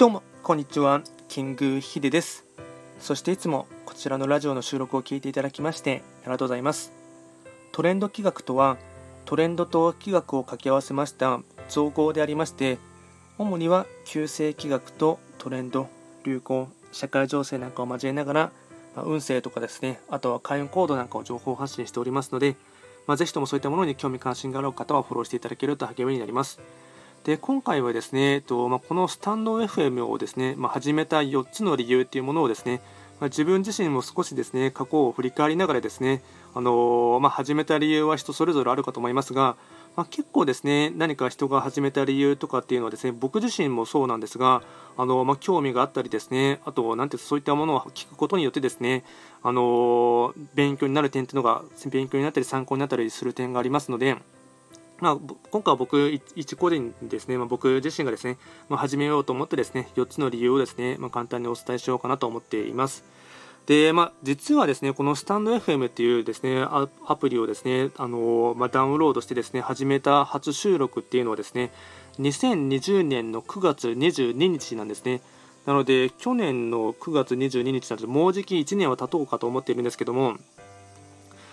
どうもこんにちは。キングヒデです。そしていつもこちらのラジオの収録を聞いていただきましてありがとうございます。トレンド企画とはトレンドと企画を掛け合わせました造語でありまして主には旧世企画とトレンド流行社会情勢なんかを交えながら、まあ、運勢とかですねあとは開運コードなんかを情報発信しておりますので、まあ、ぜひともそういったものに興味関心がある方はフォローしていただけると励みになります。で今回はですね、えっとまあ、このスタンド FM をですね、まあ、始めた4つの理由っていうものをですね、まあ、自分自身も少しですね過去を振り返りながらですね、あのー、まあ、始めた理由は人それぞれあるかと思いますが、まあ、結構ですね何か人が始めた理由とかっていうのはですね僕自身もそうなんですがあの、まあ、興味があったりですねあとなんてそういったものを聞くことによってですねあの勉強になる点っていうのが勉強になったり参考になったりする点がありますので。まあ、今回は僕一個人ですね、まあ、僕自身がですね、まあ、始めようと思ってですね、4つの理由をですね、まあ、簡単にお伝えしようかなと思っています。で、まあ、実はですね、このスタンド FM っていうですね、アプリをですね、あのまあ、ダウンロードしてですね、始めた初収録っていうのはですね、2020年の9月22日なんですね。なので、去年の9月22日なので、もうじき1年は経とうかと思っているんですけども、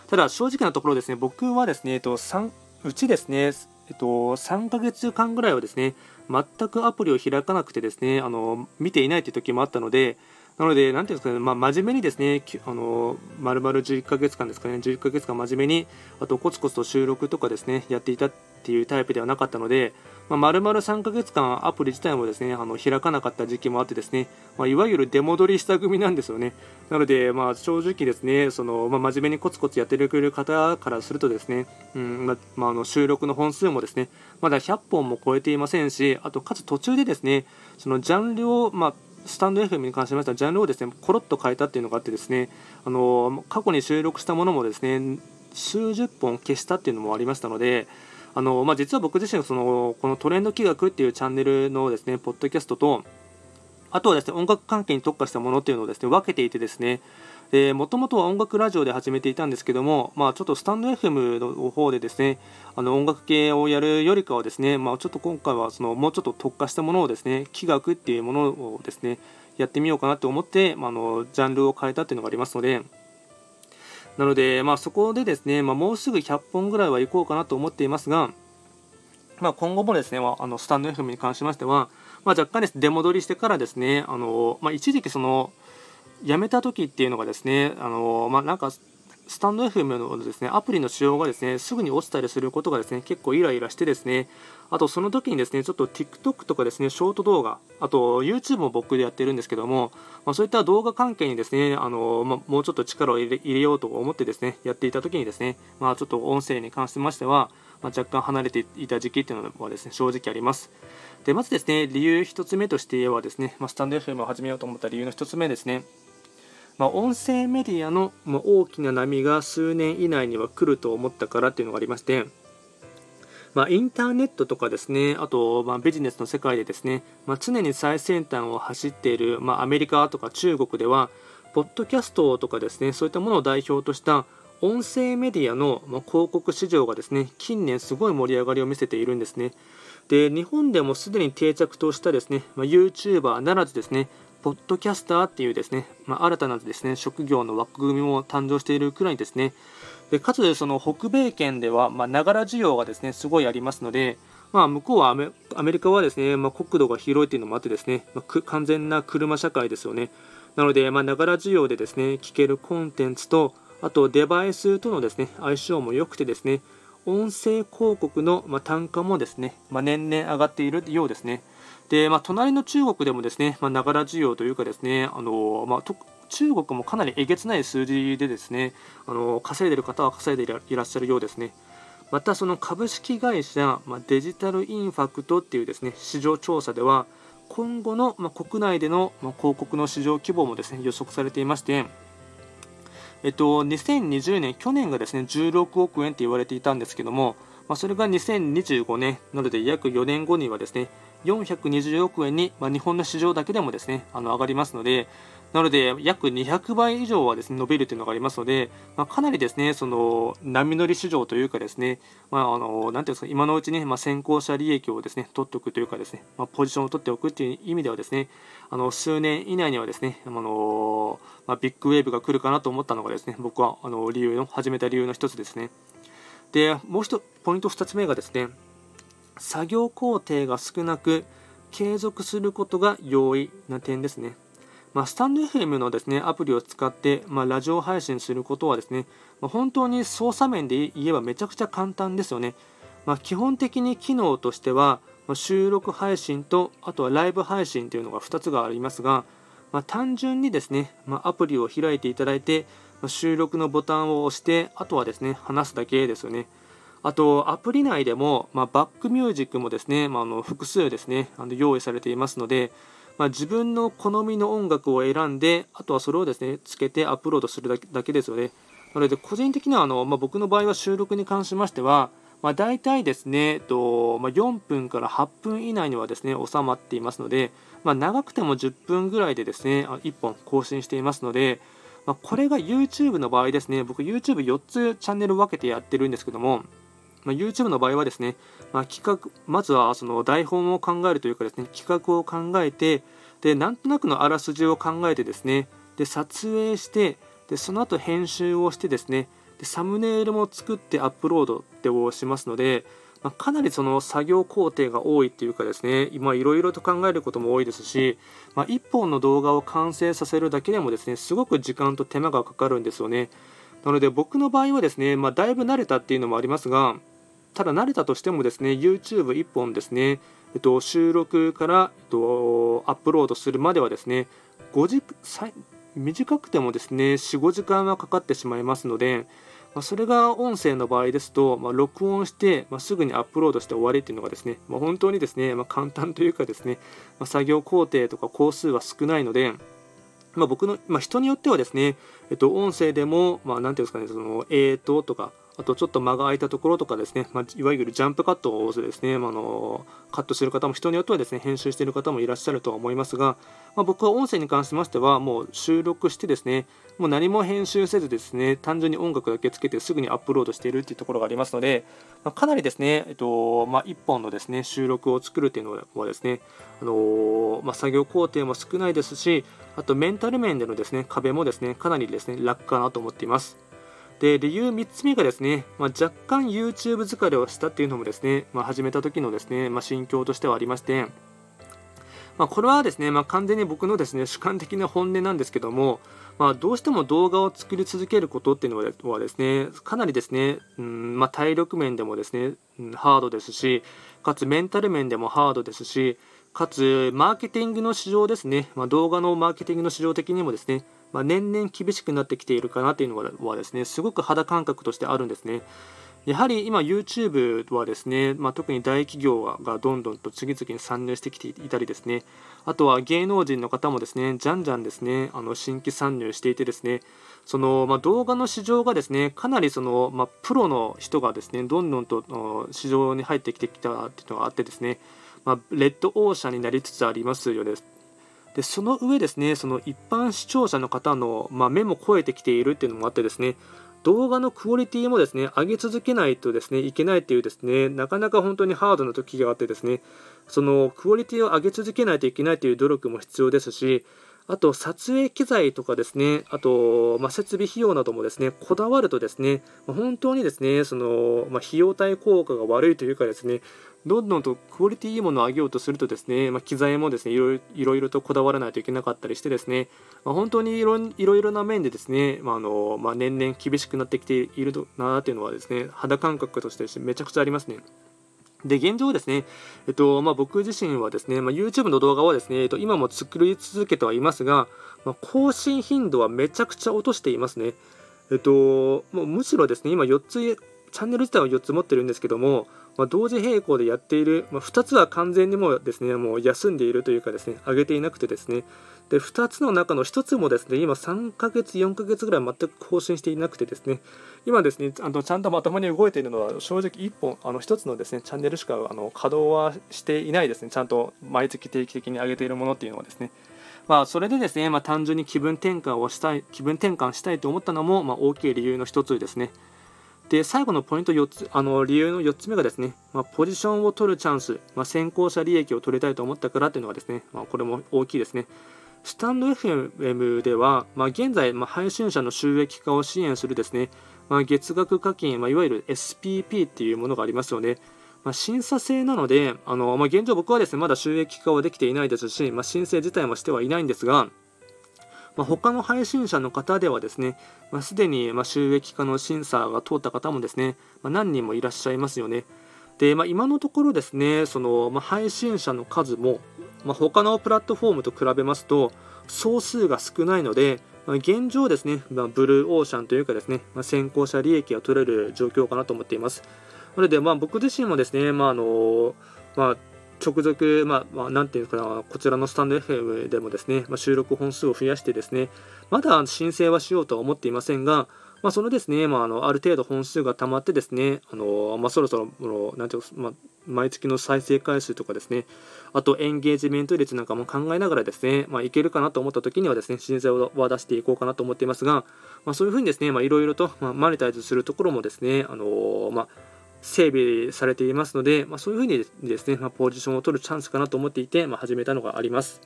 ただ正直なところですね、僕はですね、えっと、3うちですね、えっと、3ヶ月間ぐらいはですね、全くアプリを開かなくてですね、あの見ていないという時もあったので、なので、なんていうんですかね、まあ、真面目にですね、あの、まるまる11ヶ月間ですかね、11ヶ月間真面目に、あとコツコツと収録とかですね、やっていたっていうタイプではなかったので、まあ、丸々3ヶ月間アプリ自体もですね、あの、開かなかった時期もあってですね、まあ、いわゆる出戻りした組なんですよね。なので、まあ、正直ですね、その、まあ、真面目にコツコツやってくれる方からするとですね、うん、まあ、あの、収録の本数もですね、まだ100本も超えていませんし、あと、かつ途中でですね、そのジャンルを、まあ、スタンド FM に関しましてはジャンルをですねコロッと変えたっていうのがあってですねあの過去に収録したものもですね数十本消したっていうのもありましたのであの、まあ、実は僕自身そのこのトレンド企画っていうチャンネルのですねポッドキャストとあとはですね音楽関係に特化したものっていうのをですね分けていてですねもともとは音楽ラジオで始めていたんですけども、まあ、ちょっとスタンド FM の方でですねあの音楽系をやるよりかはですね、まあ、ちょっと今回はそのもうちょっと特化したものをですね企画っていうものをですねやってみようかなと思って、まあ、のジャンルを変えたっていうのがありますのでなので、まあ、そこでですね、まあ、もうすぐ100本ぐらいは行こうかなと思っていますが、まあ、今後もですね、まあ、あのスタンド FM に関しましては、まあ、若干です出戻りしてからですねあの、まあ、一時期その辞めた時っていうのがですねあの、まあ、なんかスタンド FM のですねアプリの使用がですねすぐに落ちたりすることがですね結構イライラしてですねあとその時にですねちょっと TikTok とかですねショート動画あと YouTube も僕でやってるんですけども、まあ、そういった動画関係にですねあの、まあ、もうちょっと力を入れようと思ってですねやっていた時にですね、まあ、ちょっと音声に関しましては、ま若干離れていた時期っていうのはですね正直あります。でまずですね理由1つ目としてはですね、まスタンド FM を始めようと思った理由の1つ目ですねまあ、音声メディアの大きな波が数年以内には来ると思ったからっていうのがありまして、まあ、インターネットとかですね、あと、まあ、ビジネスの世界でですね、まあ、常に最先端を走っている、まあ、アメリカとか中国では、ポッドキャストとかですね、そういったものを代表とした音声メディアの広告市場がですね、近年すごい盛り上がりを見せているんですね。で、日本でもすでに定着としたですね、ま、YouTuber ならずですね、ポッドキャスターっていうですね、まあ、新たなですね職業の枠組みも誕生しているくらいですねでかつその北米圏ではながら需要がですねすごいありますので、まあ、向こうはアメリカはですね、まあ、国土が広いというのもあってですね、まあ、完全な車社会ですよねなのでながら需要でですね聞けるコンテンツとあとデバイスとのですね相性も良くてですね音声広告の単価もですね、まあ、年々上がっているようですね。で、まあ、隣の中国でもですね、まあながら需要というかですね、あのまあ、中国もかなりえげつない数字でですね、あの稼いでる方は稼いでいらっしゃるようですね。またその株式会社、まあ、デジタルインファクトっていうですね市場調査では今後の、まあ、国内での、まあ、広告の市場規模もですね予測されていまして、えっと、2020年去年がですね16億円と言われていたんですけども、まあ、それが2025年なので約4年後にはですね420億円に、まあ、日本の市場だけでもですねあの上がりますのでなので、約200倍以上はですね伸びるというのがありますので、まあ、かなりですねその波乗り市場というかですね、まあ、あのなんていうんですか今のうちに、まあ、先行者利益をですね取っておくというかですね、まあ、ポジションを取っておくという意味ではですねあの数年以内にはですねあの、まあ、ビッグウェーブが来るかなと思ったのがですね僕はあの理由の始めた理由の一つですね。でもう一ポイント2つ目がですね作業工程が少なく継続することが容易な点ですね。まあ、スタンド FM のですねアプリを使って、まあ、ラジオ配信することはですね、まあ、本当に操作面で言えばめちゃくちゃ簡単ですよね。まあ、基本的に機能としては、ま収録配信とあとはライブ配信というのが2つがありますが、ま単純にですね、まアプリを開いていただいて、ま収録のボタンを押してあとはですね話すだけですよね。あと、アプリ内でも、まバックミュージックもですね、まあ、の複数ですねあの用意されていますので、まあ、自分の好みの音楽を選んで、あとはそれをですね、つけてアップロードするだけですよね。なので、個人的にはあの、まあ、僕の場合は収録に関しましては、まあ、大体ですね、えっとまあ、4分から8分以内にはですね収まっていますので、まあ、長くても10分ぐらいでですね1本更新していますので、ま、これが YouTube の場合ですね僕 YouTube4 つチャンネル分けてやってるんですけども、まあ、YouTube の場合はですね、まあ、企画まずはその台本を考えるというかですね企画を考えてでなんとなくのあらすじを考えてですねで撮影してでその後編集をしてですねでサムネイルも作ってアップロードってをしますので、まあ、かなりその作業工程が多いっていうかですね今いろいろと考えることも多いですし、まあ、1本の動画を完成させるだけでもですねすごく時間と手間がかかるんですよね。なので僕の場合はですね、まあ、だいぶ慣れたっていうのもありますがただ慣れたとしてもですね YouTube1 本ですね、えっと、収録から、えっと、アップロードするまではですね5時短くてもですね45時間はかかってしまいますので、まあ、それが音声の場合ですと、まあ、録音して、まあ、すぐにアップロードして終わりっていうのがですね、ま本当にですね、ま簡単というかですね、ま作業工程とか工数は少ないので、ま僕の、ま人によってはですね、えっと、音声でも、まあ、ていうんですかね、その、えーととか、あとちょっと間が空いたところとかですね、まあ、いわゆるジャンプカットをですね、まあのカットしてる方も人によってはですね編集してる方もいらっしゃるとは思いますが、まあ、僕は音声に関しましてはもう収録してですねもう何も編集せずですね単純に音楽だけつけてすぐにアップロードしているっていうところがありますので、まあ、かなりですね、えっとまあ、1本のですね収録を作るっていうのはですね、あのまあ、作業工程も少ないですしあとメンタル面でのですね壁もですねかなりですね楽かなと思っています。で理由3つ目がですね、まあ、若干 YouTube 疲れをしたっていうのもですね、まあ、始めた時のですね、まあ、心境としてはありまして、まあ、これはですね、まあ、完全に僕のですね主観的な本音なんですけども、まあ、どうしても動画を作り続けることっていうのはですねかなりですね、うんまあ、体力面でもですね、うん、ハードですしかつメンタル面でもハードですしかつマーケティングの市場ですね、ま、動画のマーケティングの市場的にもですねまあ、年々厳しくなってきているかなというのはですねすごく肌感覚としてあるんですね。やはり今 YouTube はですね、まあ、特に大企業がどんどんと次々に参入してきていたりですねあとは芸能人の方もですねじゃんじゃんですねあの新規参入していてですねその、まあ、動画の市場がですねかなりその、まあ、プロの人がですねどんどんと市場に入ってきてきたっていうのがあってですね、ま、レッドオーシャンになりつつありますよねでその上ですねその一般視聴者の方の、まあ、目も超えてきているっていうのもあってですね動画のクオリティもですね上げ続けないとですねいけないっていうですねなかなか本当にハードな時があってですねそのクオリティを上げ続けないといけないという努力も必要ですしあと撮影機材とかですねあと、まあ、設備費用などもですねこだわるとですね、まあ、本当にですねその、まあ、費用対効果が悪いというかですねどんどんとクオリティいいものを上げようとするとですね、まあ、機材もですねいろいろとこだわらないといけなかったりしてですね、まあ、本当にいろいろな面でですね、まあのまあ、年々厳しくなってきているなというのはですね肌感覚としてめちゃくちゃありますね。で、現状ですね、えっと、まあ、僕自身はですね、まあ、YouTube の動画はですね、えっと、今も作り続けてはいますが、まあ、更新頻度はめちゃくちゃ落としていますね。えっと、もうむしろですね、今4つ、チャンネル自体は4つ持ってるんですけども、まあ、同時並行でやっている、まあ、2つは完全にもうですねもう休んでいるというかですね上げていなくてですねで2つの中の1つもですね今3ヶ月4ヶ月ぐらい全く更新していなくてですね今ですねあのちゃんとまともに動いているのは正直1本あの1つのですねチャンネルしかあの稼働はしていないですねちゃんと毎月定期的に上げているものっていうのはですねまあ、それでですね、まあ、単純に気分転換をしたい、気分転換したいと思ったのも、まあ、大きい理由の一つですね。で、最後のポイント4つ、あの理由の4つ目がですね、まあ、ポジションを取るチャンス、まあ、先行者利益を取りたいと思ったからというのがですね、まあ、これも大きいですね。スタンド FM では、まあ、現在、まあ、配信者の収益化を支援するですね、まあ、月額課金、ま、いわゆる SPP っていうものがありますよね。ま、審査制なので、あのま、現状僕はですね、まだ収益化はできていないですし、ま、申請自体もしてはいないんですが、まあ、他の配信者の方ではですね、まあ、すでにま収益化の審査が通った方もですね、ま、何人もいらっしゃいますよね。で、まあ、今のところですね、そのま配信者の数も、まあ、他のプラットフォームと比べますと、総数が少ないので、現状ですね、まブルーオーシャンというかですね、ま先行者利益が取れる状況かなと思っています。なので、まあ、僕自身もですね、まああのまあ、直属、まあ、まあ、なんていうかな、こちらのスタンド FM でもですね、まあ、収録本数を増やしてですね、まだ申請はしようとは思っていませんが、まあ、そのですね、まあ、あのある程度本数が溜まってですね、あのまあ、そろそろのなんていうか、まあ、毎月の再生回数とかですね、あとエンゲージメント率なんかも考えながらですね、まあ、いけるかなと思った時にはですね、申請は出していこうかなと思っていますが、まあ、そういうふうにですね、いろいろと、まあ、マネタイズするところもですね、あのまあ、整備されていますので、まあ、そういうふうにですね、まあ、ポジションを取るチャンスかなと思っていて、まあ、始めたのがあります。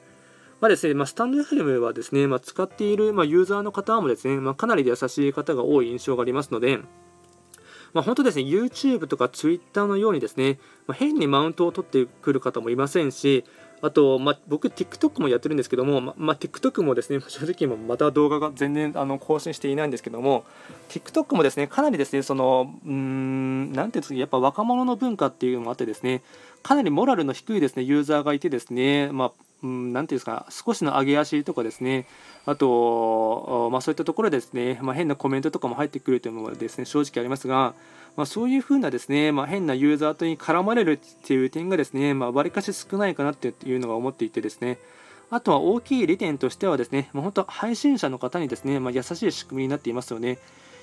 まあですねまあ、スタンド FM はですね、まあ、使っている、まあ、ユーザーの方もですね、まあ、かなり優しい方が多い印象がありますので、まあ、本当ですね、YouTube とか Twitter のようにですね、まあ、変にマウントを取ってくる方もいませんし、あと、まあ、僕、TikTok もやってるんですけども、ままあ、TikTok もですね、正直また動画が全然あの更新していないんですけども、TikTok もですね、かなりですね、その、うーん、なんていうんですか、やっぱ若者の文化っていうのもあってですね、かなりモラルの低いですね、ユーザーがいてですね、まあ、うん、なていうんですか、少しの上げ足とかですね、あと、まあ、そういったところですね、まあ、変なコメントとかも入ってくるというのもですね、正直ありますが、まあ、そういうふうなですね、ま、変なユーザーとに絡まれるっていう点がですね、まあ、割かし少ないかなっていうのが思っていてですね、あとは大きい利点としてはですね、もう本当配信者の方にですね、ま、優しい仕組みになっていますよね。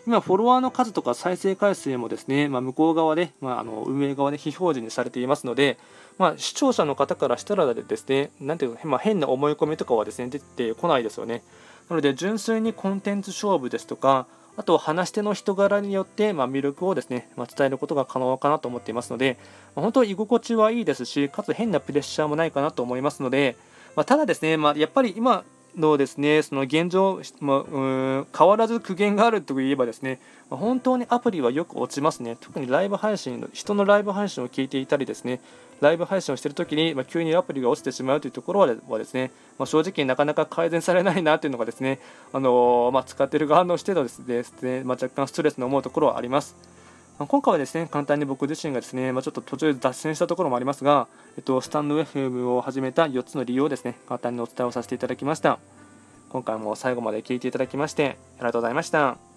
今、フォロワーの数とか再生回数もですね、まあ、向こう側で、まあ、あの運営側で非表示にされていますので、まあ、視聴者の方からしたらですね、なんていうまあ、変な思い込みとかはですね出てこないですよね。なので、純粋にコンテンツ勝負ですとか、あと話し手の人柄によって、まあ、魅力をですね、まあ、伝えることが可能かなと思っていますので、まあ、本当居心地はいいですし、かつ変なプレッシャーもないかなと思いますので、まただですね、まやっぱり今のですね、その現状、まうん変わらず苦言があるといえばですね、本当にアプリはよく落ちますね。特にライブ配信の、人のライブ配信を聞いていたりですね、ライブ配信をしているときに、ま急にアプリが落ちてしまうというところはですね、まあ、正直なかなか改善されないなというのがですね、あのまあ、使っている側のしてのですね、まあ、若干ストレスの思うところはあります。今回はですね、簡単に僕自身がですね、まあちょっと途中で脱線したところもありますが、えっと、スタンド FM を始めた4つの理由をですね、簡単にお伝えをさせていただきました。今回も最後まで聴いていただきまして、ありがとうございました。